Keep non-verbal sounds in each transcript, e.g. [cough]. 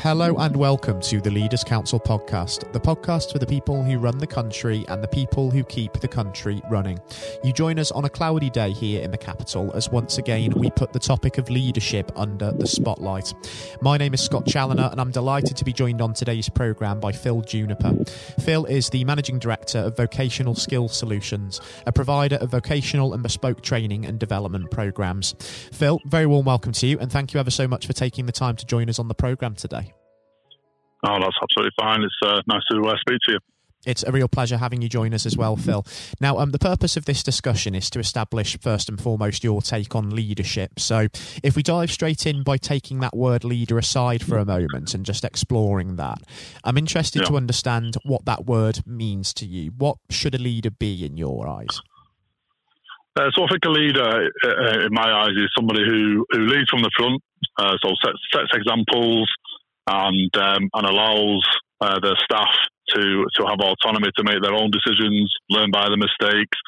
Hello and welcome to the Leaders Council podcast, the podcast for the people who run the country and the people who keep the country running. You join us on a cloudy day here in the capital as once again we put the topic of leadership under the spotlight. My name is Scott Challoner and I'm delighted to be joined on today's programme by Phil Juniper. Phil is the Managing Director of Vocational Skills Solutions, a provider of vocational and bespoke training and development programmes. Phil, very warm welcome to you and thank you ever so much for taking the time to join us on the programme today. Oh, that's absolutely fine. It's uh, nice to uh, speak to you. It's a real pleasure having you join us as well, Phil. Now, um, the purpose of this discussion is to establish, first and foremost, your take on leadership. So, if we dive straight in by taking that word leader aside for a moment and just exploring that, I'm interested yeah. to understand what that word means to you. What should a leader be in your eyes? Uh, so, I think a leader, uh, in my eyes, is somebody who, who leads from the front, uh, so sets, sets examples, and um, and allows uh, staff to to have autonomy to make their own decisions, learn by the mistakes,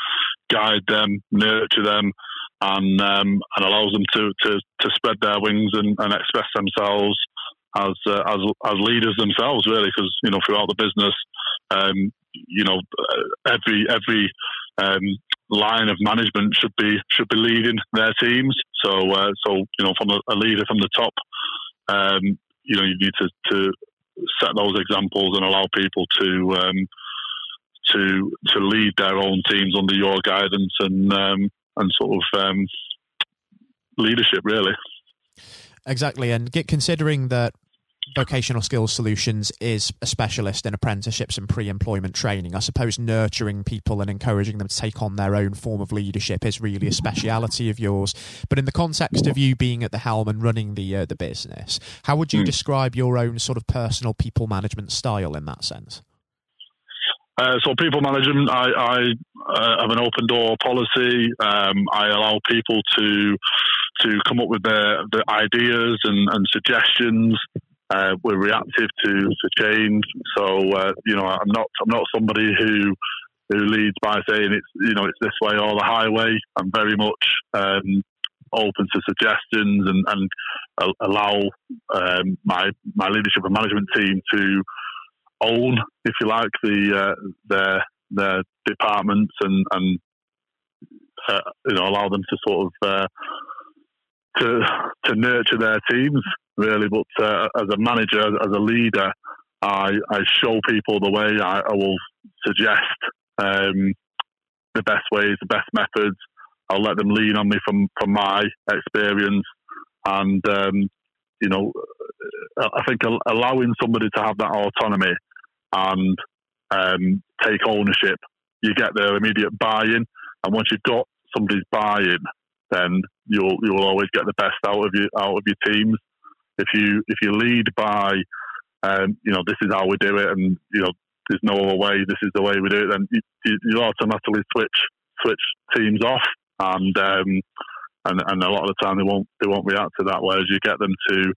guide them, nurture them, and um, and allows them to, to, to spread their wings and, and express themselves as uh, as as leaders themselves, really, because you know throughout the business, um, you know every every um, line of management should be should be leading their teams. So uh, so you know from a, a leader from the top, um, you know you need to, to set those examples and allow people to um, to to lead their own teams under your guidance and um, and sort of um, leadership really. Exactly, and get considering that vocational skills solutions is a specialist in apprenticeships and pre-employment training. I suppose nurturing people and encouraging them to take on their own form of leadership is really a speciality of yours. But in the context of you being at the helm and running the uh, the business, how would you mm. describe your own sort of personal people management style in that sense? Uh, so people management, I, I uh, have an open door policy. Um, I allow people to to come up with their, their ideas and, and suggestions. Uh, we're reactive to, to change. So uh, you know, I'm not I'm not somebody who who leads by saying it's you know it's this way or the highway. I'm very much um, open to suggestions and, and allow um, my my leadership and management team to own, if you like, the uh, their their departments and and uh, you know allow them to sort of uh, to to nurture their teams really. But uh, as a manager, as a leader, I, I show people the way. I, I will suggest um, the best ways, the best methods. I'll let them lean on me from from my experience, and um, you know, I think allowing somebody to have that autonomy and um, take ownership, you get their immediate buy-in, and once you've got somebody's buy-in, then you'll you'll always get the best out of you out of your teams. If you if you lead by, um, you know, this is how we do it, and you know, there's no other way. This is the way we do it. Then you, you automatically switch switch teams off, and um, and and a lot of the time they won't they won't react to that. Whereas you get them to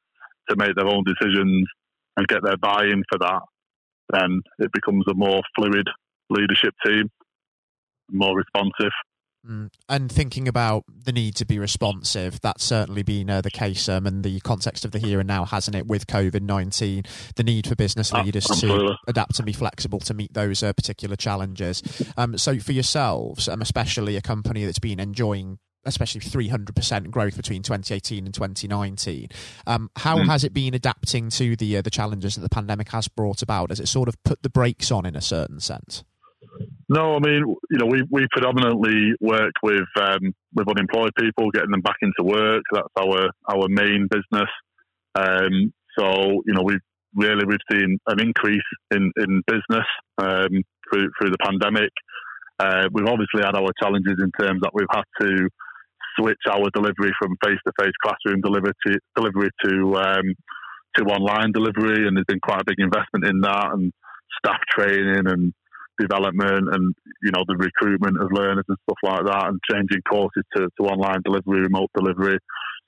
to make their own decisions and get their buy-in for that, then it becomes a more fluid leadership team, more responsive. Mm. And thinking about the need to be responsive, that's certainly been uh, the case um, in the context of the here and now, hasn't it, with COVID 19? The need for business leaders to adapt and be flexible to meet those uh, particular challenges. Um, so, for yourselves, um, especially a company that's been enjoying especially 300% growth between 2018 and 2019. Um, how mm. has it been adapting to the uh, the challenges that the pandemic has brought about? Has it sort of put the brakes on in a certain sense? No, I mean, you know, we, we predominantly work with um, with unemployed people, getting them back into work. That's our our main business. Um, so, you know, we've really we've seen an increase in in business um, through through the pandemic. Uh, we've obviously had our challenges in terms that we've had to switch our delivery from face to face classroom delivery to delivery to um, to online delivery, and there's been quite a big investment in that and staff training and development and you know the recruitment of learners and stuff like that, and changing courses to, to online delivery, remote delivery.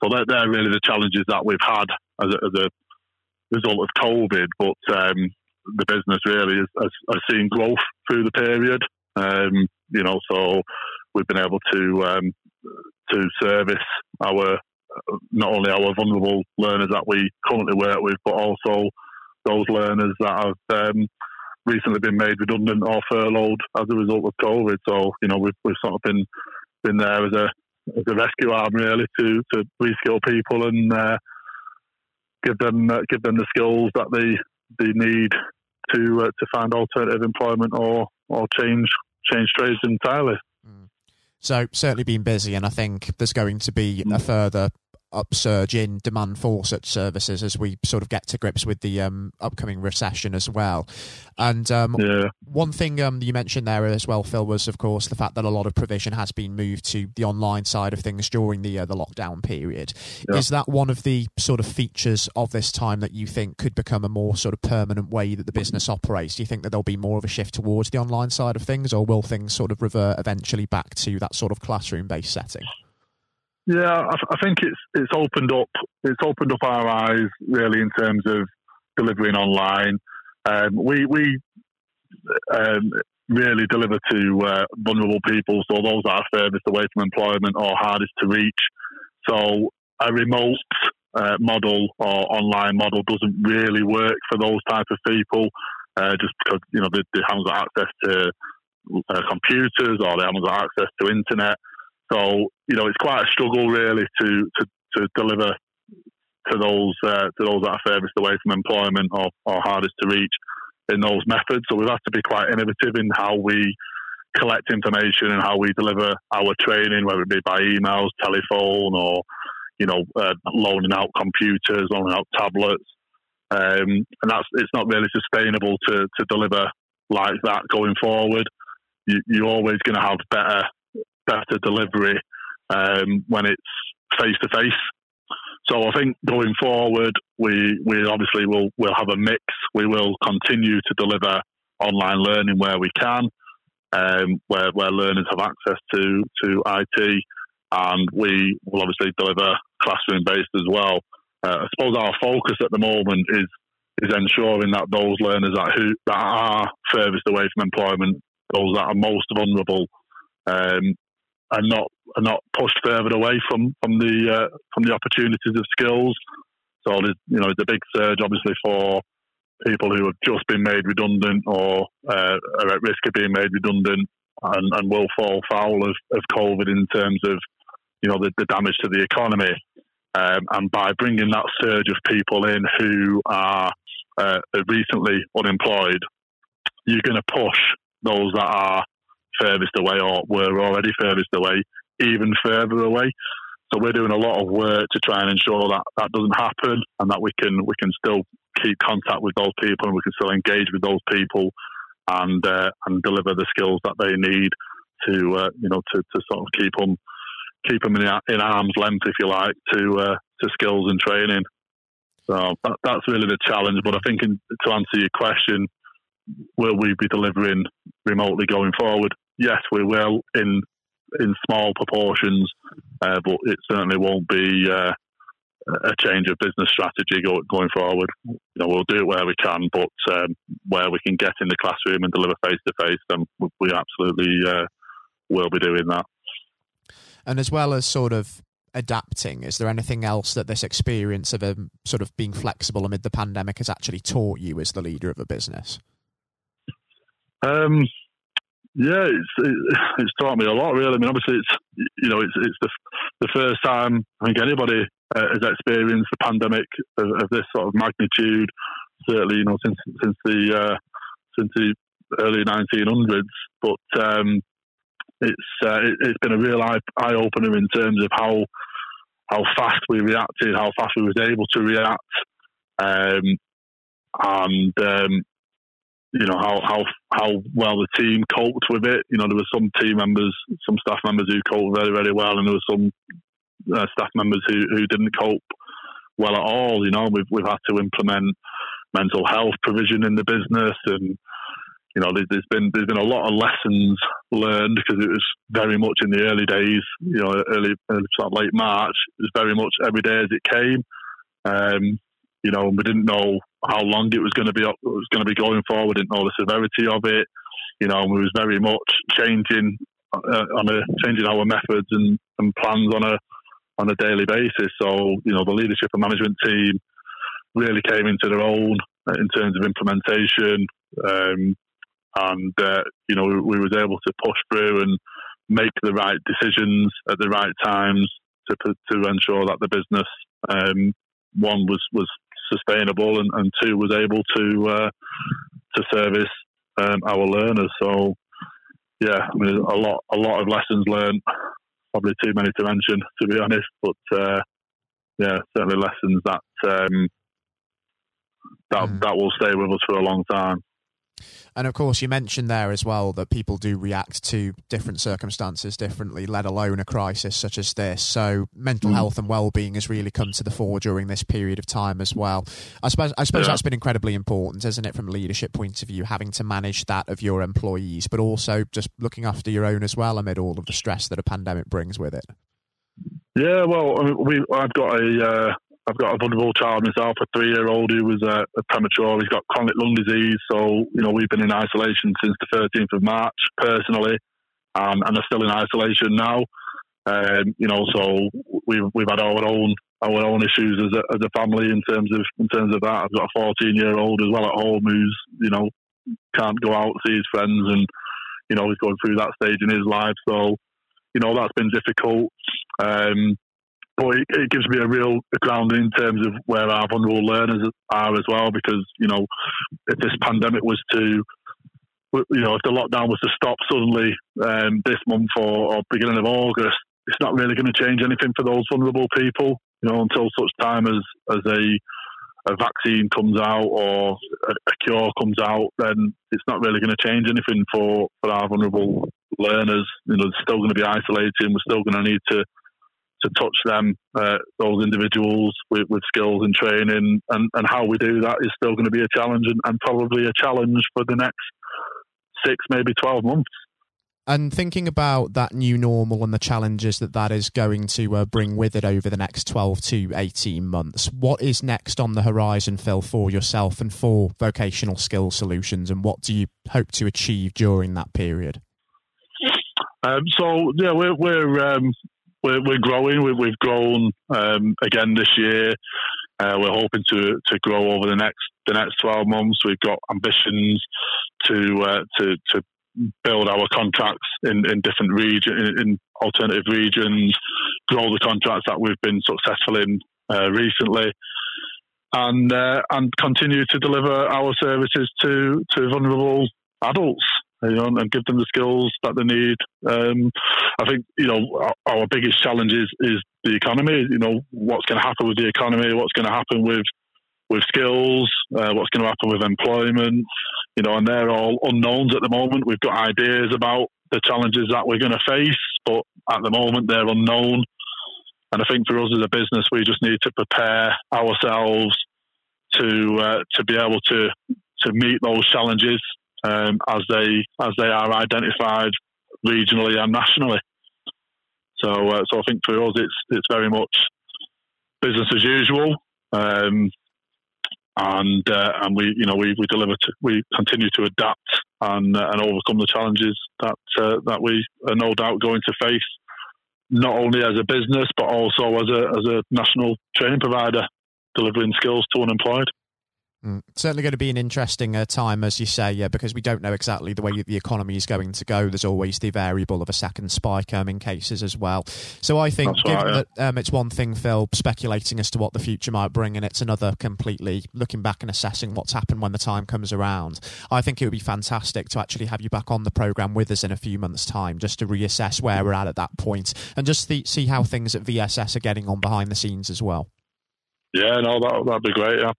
So they're, they're really the challenges that we've had as a, as a result of COVID. But um, the business really has, has, has, seen growth through the period. Um, you know, so we've been able to um, to service our not only our vulnerable learners that we currently work with, but also those learners that have um, recently been made redundant or furloughed as a result of COVID. So you know we've we've sort of been been there as a as a rescue arm really to to reskill people and uh, give them uh, give them the skills that they they need to uh, to find alternative employment or or change change trades entirely. Mm. So certainly been busy, and I think there's going to be a mm. further upsurge in demand for such services as we sort of get to grips with the um, upcoming recession as well. And um, yeah. one thing um, you mentioned there as well, Phil, was of course the fact that a lot of provision has been moved to the online side of things during the uh, the lockdown period. Yeah. Is that one of the sort of features of this time that you think could become a more sort of permanent way that the business operates? Do you think that there'll be more of a shift towards the online side of things, or will things sort of revert eventually back to that sort of classroom based setting? Yeah, I, I, think it's it's opened up it's opened up our eyes really in terms of delivering online. Um, we we um, really deliver to uh, vulnerable people, so those that are furthest away from employment or hardest to reach. So a remote uh, model or online model doesn't really work for those type of people, uh, just because you know they, they haven't got access to uh, computers or they haven't got access to internet. So you know, it's quite a struggle really to to, to deliver to those uh, to those that are furthest away from employment or, or hardest to reach in those methods. So we've had to be quite innovative in how we collect information and how we deliver our training, whether it be by emails, telephone, or you know, uh, loaning out computers, loaning out tablets. Um, and that's it's not really sustainable to to deliver like that going forward. You, you're always going to have better better delivery um, when it's face to face. So I think going forward, we we obviously will will have a mix. We will continue to deliver online learning where we can, um, where where learners have access to to IT, and we will obviously deliver classroom based as well. Uh, I suppose our focus at the moment is is ensuring that those learners that who that are furthest away from employment, those that are most vulnerable, um, are not are not pushed further away from from the uh, from the opportunities of skills. So there's you know the big surge obviously for people who have just been made redundant or uh, are at risk of being made redundant and, and will fall foul of, of COVID in terms of you know the, the damage to the economy. Um, and by bringing that surge of people in who are uh, recently unemployed, you're going to push those that are furthest away or were already furthest away even further away. So we're doing a lot of work to try and ensure that that doesn't happen and that we can we can still keep contact with those people and we can still engage with those people and uh, and deliver the skills that they need to uh, you know to, to sort of keep them keep them in, in arm's length if you like to uh, to skills and training. So that, that's really the challenge. But I think in, to answer your question, will we be delivering remotely going forward? Yes, we will in in small proportions, uh, but it certainly won't be uh, a change of business strategy go, going forward. You know, we'll do it where we can, but um, where we can get in the classroom and deliver face to face, then we absolutely uh, will be doing that. And as well as sort of adapting, is there anything else that this experience of um, sort of being flexible amid the pandemic has actually taught you as the leader of a business? Um, yeah, it's [laughs] it's taught me a lot. Really, I mean, obviously, it's you know, it's it's the the first time I think anybody uh, has experienced the pandemic of, of, this sort of magnitude. Certainly, you know, since since the uh, since the early 1900s. But um, it's uh, it, has been a real eye, eye opener in terms of how how fast we reacted, how fast we was able to react, um, and um, you know how how how well the team coped with it. You know, there were some team members, some staff members who coped very very well, and there were some uh, staff members who who didn't cope well at all. You know, we've we've had to implement mental health provision in the business, and you know, there's been there's been a lot of lessons learned because it was very much in the early days. You know, early, early late March. It was very much every day as it came. Um, you know, we didn't know how long it was going to be it was going to be going forward. Didn't know the severity of it. You know, we was very much changing uh, on a changing our methods and, and plans on a on a daily basis. So you know the leadership and management team really came into their own in terms of implementation, um, and uh, you know we, we was able to push through and make the right decisions at the right times to to ensure that the business um, one was was sustainable and, and two was able to uh, to service um, our learners. So yeah, I mean a lot a lot of lessons learned. Probably too many to mention, to be honest. But uh, yeah, certainly lessons that um, that mm. that will stay with us for a long time. And of course, you mentioned there as well that people do react to different circumstances differently, let alone a crisis such as this. So, mental mm. health and well-being has really come to the fore during this period of time as well. I suppose, I suppose yeah. that's been incredibly important, isn't it, from a leadership point of view, having to manage that of your employees, but also just looking after your own as well amid all of the stress that a pandemic brings with it. Yeah, well, we I've got a uh, I've got a vulnerable child myself, a three-year-old who was uh, premature. He's got chronic lung disease, so you know we've been in isolation since the 13th of March personally, um, and are still in isolation now. Um, you know, so we've we've had our own our own issues as a, as a family in terms of in terms of that. I've got a 14-year-old as well at home who's you know can't go out see his friends, and you know he's going through that stage in his life. So you know that's been difficult. Um, but it, it, gives me a real grounding in terms of where our vulnerable learners are as well. Because you know, if this pandemic was to, you know, if the lockdown was to stop suddenly um, this month or, or, beginning of August, it's not really going to change anything for those vulnerable people. You know, until such time as as a a vaccine comes out or a, a cure comes out, then it's not really going to change anything for, for our vulnerable learners. You know, they're still going to be isolated. We're still going to need to to touch them, uh, those individuals with, with, skills and training, and, and how we do that is still going to be a challenge and, and probably a challenge for the next six, maybe 12 months. And thinking about that new normal and the challenges that that is going to uh, bring with it over the next 12 to 18 months, what is next on the horizon, Phil, for yourself and for vocational skill solutions? And what do you hope to achieve during that period? Um, so, yeah, we're, we're um, we're, we're growing. We, have grown um, again this year. Uh, we're hoping to to grow over the next the next twelve months. We've got ambitions to uh, to to build our contracts in, in different regions, in, in, alternative regions, grow the contracts that we've been successful in uh, recently, and uh, and continue to deliver our services to to vulnerable adults you know, and give them the skills that they need. Um, I think you know our, biggest challenge is, is the economy. You know, what's going to happen with the economy? What's going to happen with with skills? Uh, what's going to happen with employment? You know, and they're all unknowns at the moment. We've got ideas about the challenges that we're going to face, but at the moment they're unknown. And I think for us as a business, we just need to prepare ourselves to uh, to be able to to meet those challenges um, as they as they are identified regionally and nationally. So, uh, so I think for us, it's it's very much business as usual, um, and uh, and we you know we we deliver to, we continue to adapt and uh, and overcome the challenges that uh, that we are no doubt going to face, not only as a business but also as a as a national training provider, delivering skills to unemployed. Mm. Certainly going to be an interesting uh, time, as you say, uh, because we don't know exactly the way the economy is going to go. There's always the variable of a second spike um, in cases as well. So I think, That's given right, yeah. that um, it's one thing, Phil, speculating as to what the future might bring, and it's another completely looking back and assessing what's happened when the time comes around. I think it would be fantastic to actually have you back on the program with us in a few months' time, just to reassess where we're at at that point, and just the, see how things at VSS are getting on behind the scenes as well. Yeah, no, that that'd be great. Yeah.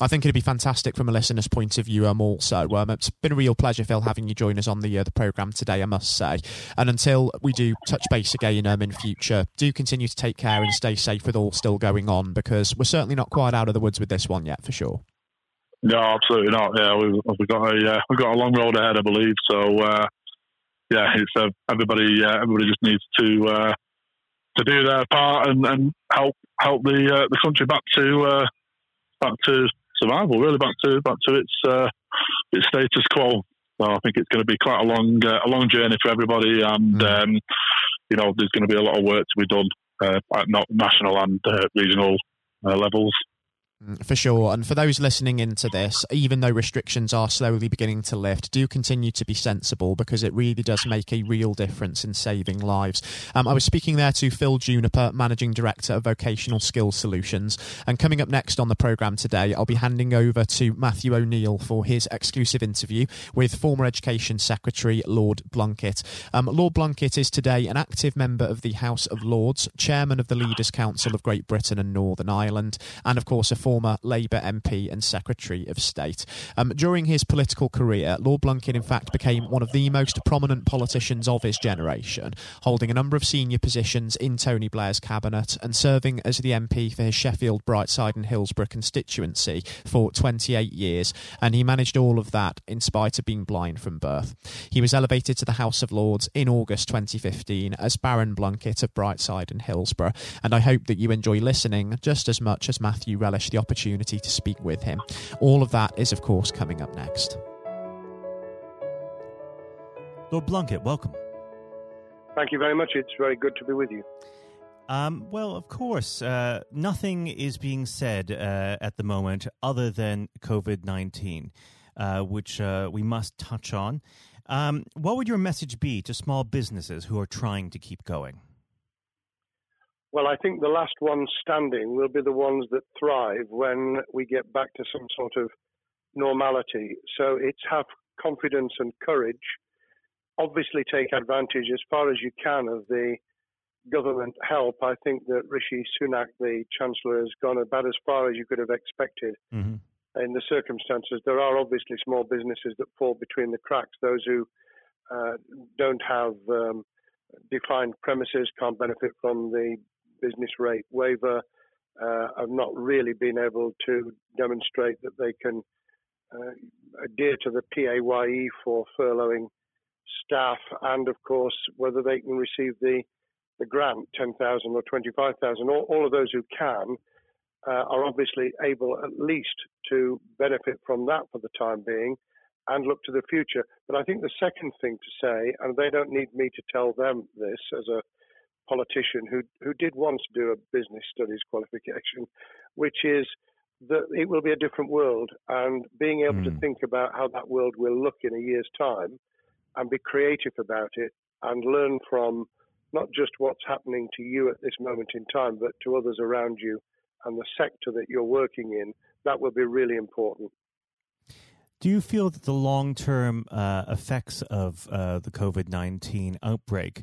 I think it'd be fantastic from a listener's point of view. Um, also, um, it's been a real pleasure, Phil, having you join us on the uh, the program today. I must say, and until we do touch base again um, in future, do continue to take care and stay safe with all still going on because we're certainly not quite out of the woods with this one yet, for sure. No, absolutely not. Yeah, we've, we've got a uh, we've got a long road ahead, I believe. So uh, yeah, it's uh, everybody uh, everybody just needs to uh, to do their part and, and help help the uh, the country back to back to survival, really back to back to its uh, its status quo. So I think it's going to be quite a long uh, a long journey for everybody, and mm. um, you know there's going to be a lot of work to be done uh, at not national and uh, regional uh, levels. Mm, for sure. And for those listening into this, even though restrictions are slowly beginning to lift, do continue to be sensible because it really does make a real difference in saving lives. Um, I was speaking there to Phil Juniper, Managing Director of Vocational Skills Solutions. And coming up next on the programme today, I'll be handing over to Matthew O'Neill for his exclusive interview with former Education Secretary Lord Blunkett. Um, Lord Blunkett is today an active member of the House of Lords, Chairman of the Leaders' Council of Great Britain and Northern Ireland, and of course a former Labour MP and Secretary of State. Um, during his political career, Lord Blunkett, in fact, became one of the most prominent politicians of his generation, holding a number of senior positions in Tony Blair's cabinet and serving as the MP for his Sheffield, Brightside, and Hillsborough constituency for 28 years. And he managed all of that in spite of being blind from birth. He was elevated to the House of Lords in August 2015 as Baron Blunkett of Brightside and Hillsborough. And I hope that you enjoy listening just as much as Matthew relished the opportunity to speak with him. All of that is, of course, coming up next. Lord Blunkett, welcome. Thank you very much. It's very good to be with you. Um, well, of course, uh, nothing is being said uh, at the moment other than COVID 19, uh, which uh, we must touch on. Um, what would your message be to small businesses who are trying to keep going? Well, I think the last ones standing will be the ones that thrive when we get back to some sort of normality. So it's have confidence and courage. Obviously, take advantage as far as you can of the government help. I think that Rishi Sunak, the Chancellor, has gone about as far as you could have expected. Mm-hmm. In the circumstances, there are obviously small businesses that fall between the cracks. Those who uh, don't have um, defined premises can't benefit from the business rate waiver uh, have not really been able to demonstrate that they can uh, adhere to the PAYE for furloughing staff, and of course whether they can receive the the grant, 10,000 or 25,000. All, all, of those who can uh, are obviously able at least to benefit from that for the time being and look to the future. But I think the second thing to say, and they don't need me to tell them this as a politician who who did once do a business studies qualification, which is that it will be a different world, and being able mm. to hmm. think about how that world will look in a year's time, and be creative about it, and learn from not just what's happening to you at this moment in time, but to others around you and the sector that you're working in, that will be really important. Do you feel that the long term uh, effects of uh, the COVID 19 outbreak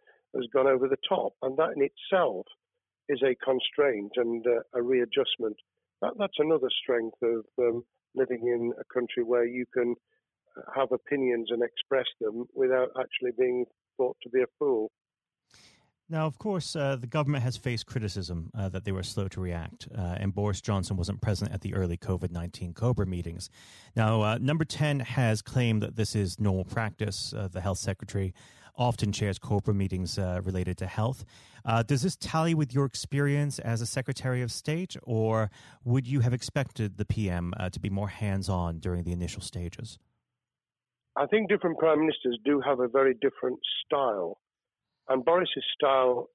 has gone over the top. And that in itself is a constraint and uh, a readjustment. That, that's another strength of um, living in a country where you can have opinions and express them without actually being thought to be a fool. Now, of course, uh, the government has faced criticism uh, that they were slow to react, uh, and Boris Johnson wasn't present at the early COVID 19 COBRA meetings. Now, uh, number 10 has claimed that this is normal practice. Uh, the health secretary often chairs COBRA meetings uh, related to health. does this tally with your experience as a Secretary of State, or would you have expected the PM to be more hands on during the initial stages? I think different prime ministers do have a very different style. And Boris's style,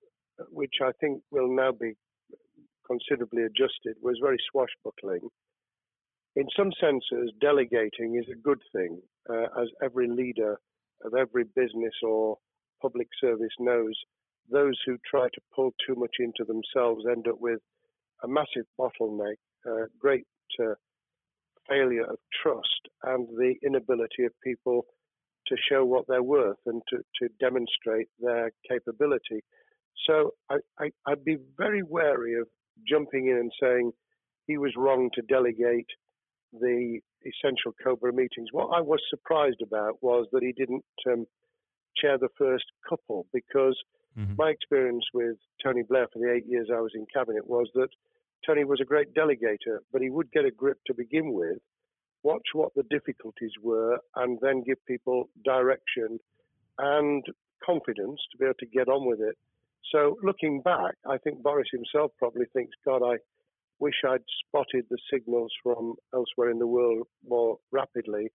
which I think will now be considerably adjusted, was very swashbuckling. In some senses, delegating is a good thing, uh, as every leader of every business or public service knows. Those who try to pull too much into themselves end up with a massive bottleneck, great uh, failure of trust and the inability of people to show what they're worth and to, to demonstrate their capability. So I, I, I'd be very wary of jumping in and saying he was wrong to delegate the essential Cobra meetings. What I was surprised about was that he didn't um, chair the first couple because mm-hmm. my experience with Tony Blair for the eight years I was in cabinet was that Tony was a great delegator, but he would get a grip to begin with, watch what the difficulties were, and then give people direction and confidence to be able to get on with it. So looking back, I think Boris himself probably thinks, God, I wish I'd spotted the signals from elsewhere in the world more rapidly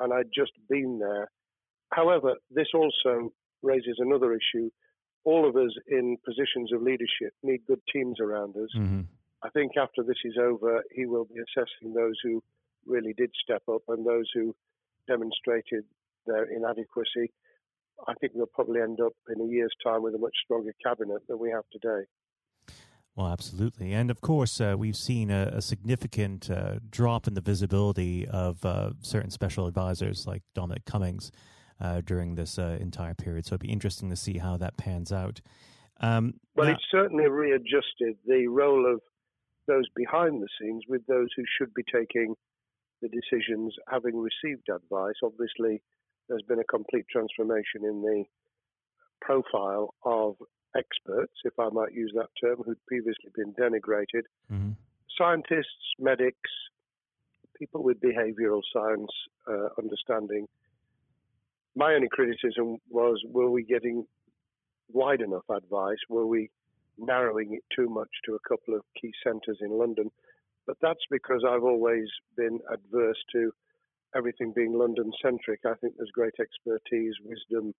and I'd just been there. However, this also raises another issue. All of us in positions of leadership need good teams around us. Mm-hmm. I think after this is over, he will be assessing those who really did step up and those who demonstrated their inadequacy. I think we'll probably end up in a year's time with a much stronger cabinet than we have today. Well, absolutely. And of course, uh, we've seen a, a significant uh, drop in the visibility of uh, certain special advisors like Dominic Cummings uh, during this uh, entire period. So it'd be interesting to see how that pans out. Um, well, now- it's certainly readjusted the role of those behind the scenes with those who should be taking the decisions having received advice. Obviously, there's been a complete transformation in the profile of experts, if I might use that term, who'd previously been denigrated. Mm-hmm. Scientists, medics, people with behavioral science uh, understanding. My only criticism was were we getting wide enough advice? Were we narrowing it too much to a couple of key centres in London. But that's because I've always been adverse to everything being London centric. I think there's great expertise, wisdom,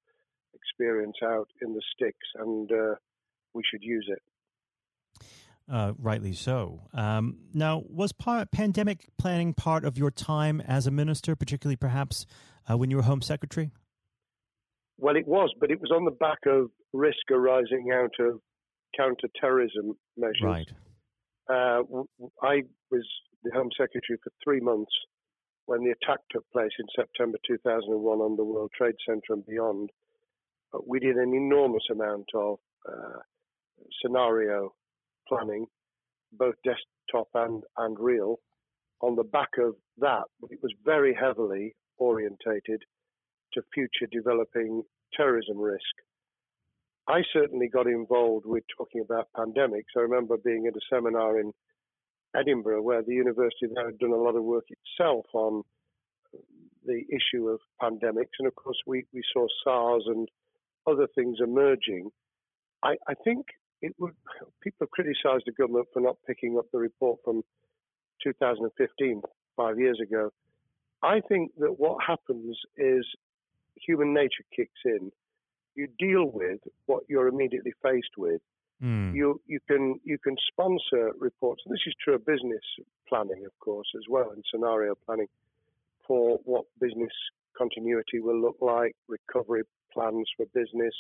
experience out in the sticks, and uh, we should use it. Uh, rightly so. Um, now, was pandemic planning part of your time as a minister, particularly perhaps uh, when you were Home Secretary? Well, it was, but it was on the back of risk arising out of counter-terrorism measures. Right. Uh, I was the Home Secretary for three months when the attack took place in September 2001 on the World Trade Center and beyond. We did an enormous amount of uh, scenario planning, both desktop and, and real. On the back of that, it was very heavily orientated to future developing terrorism risk. I certainly got involved with talking about pandemics. I remember being at a seminar in Edinburgh where the university there had done a lot of work itself on the issue of pandemics. And of course, we, we saw SARS and other things emerging. I, I think it would, [laughs] people have criticized the government for not picking up the report from 2015, five years ago. I think that what happens is human nature kicks in. You deal with what you're immediately faced with. Mm. You you can you can sponsor reports. This is true of business planning, of course, as well, and scenario planning for what business continuity will look like, recovery plans for business,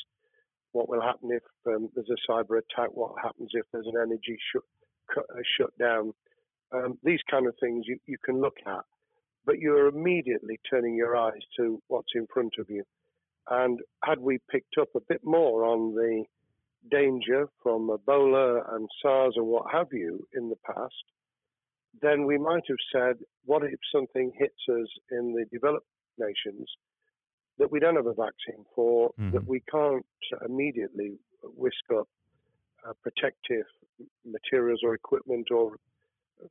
what will happen if um, there's a cyber attack, what happens if there's an energy sh- uh, shutdown. Um, these kind of things you, you can look at, but you're immediately turning your eyes to what's in front of you. And had we picked up a bit more on the danger from Ebola and SARS and what have you in the past, then we might have said, what if something hits us in the developed nations that we don't have a vaccine for, mm-hmm. that we can't immediately whisk up uh, protective materials or equipment or,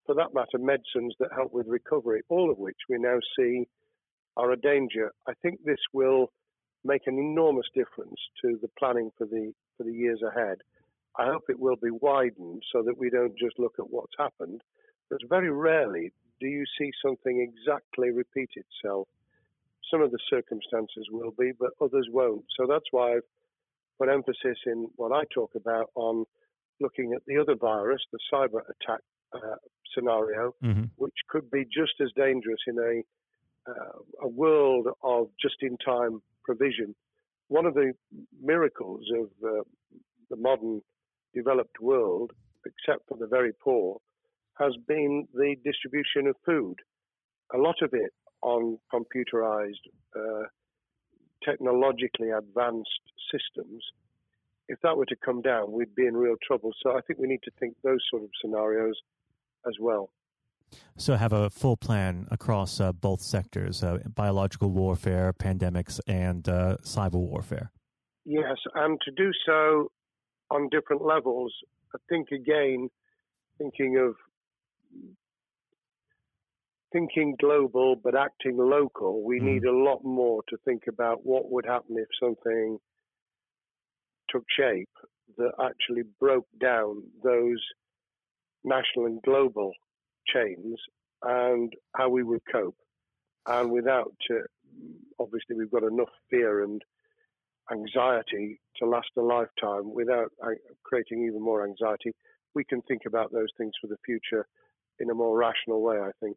for that matter, medicines that help with recovery, all of which we now see are a danger. I think this will make an enormous difference to the planning for the for the years ahead. I hope it will be widened so that we don't just look at what's happened, but very rarely do you see something exactly repeat itself. Some of the circumstances will be, but others won't. So that's why I've put emphasis in what I talk about on looking at the other virus, the cyber attack uh, scenario, mm-hmm. which could be just as dangerous in a uh, a world of just-in-time provision. One of the miracles of uh, the modern developed world, except for the very poor, has been the distribution of food. A lot of it on computerized, uh, technologically advanced systems. If that were to come down, we'd be in real trouble. So I think we need to think those sort of scenarios as well. So, have a full plan across uh, both sectors uh, biological warfare, pandemics, and uh, cyber warfare. Yes, and to do so on different levels. I think, again, thinking of thinking global but acting local, we mm. need a lot more to think about what would happen if something took shape that actually broke down those national and global chains and how we would cope. And without, uh, obviously, we've got enough fear and anxiety to last a lifetime without uh, creating even more anxiety. We can think about those things for the future in a more rational way, I think.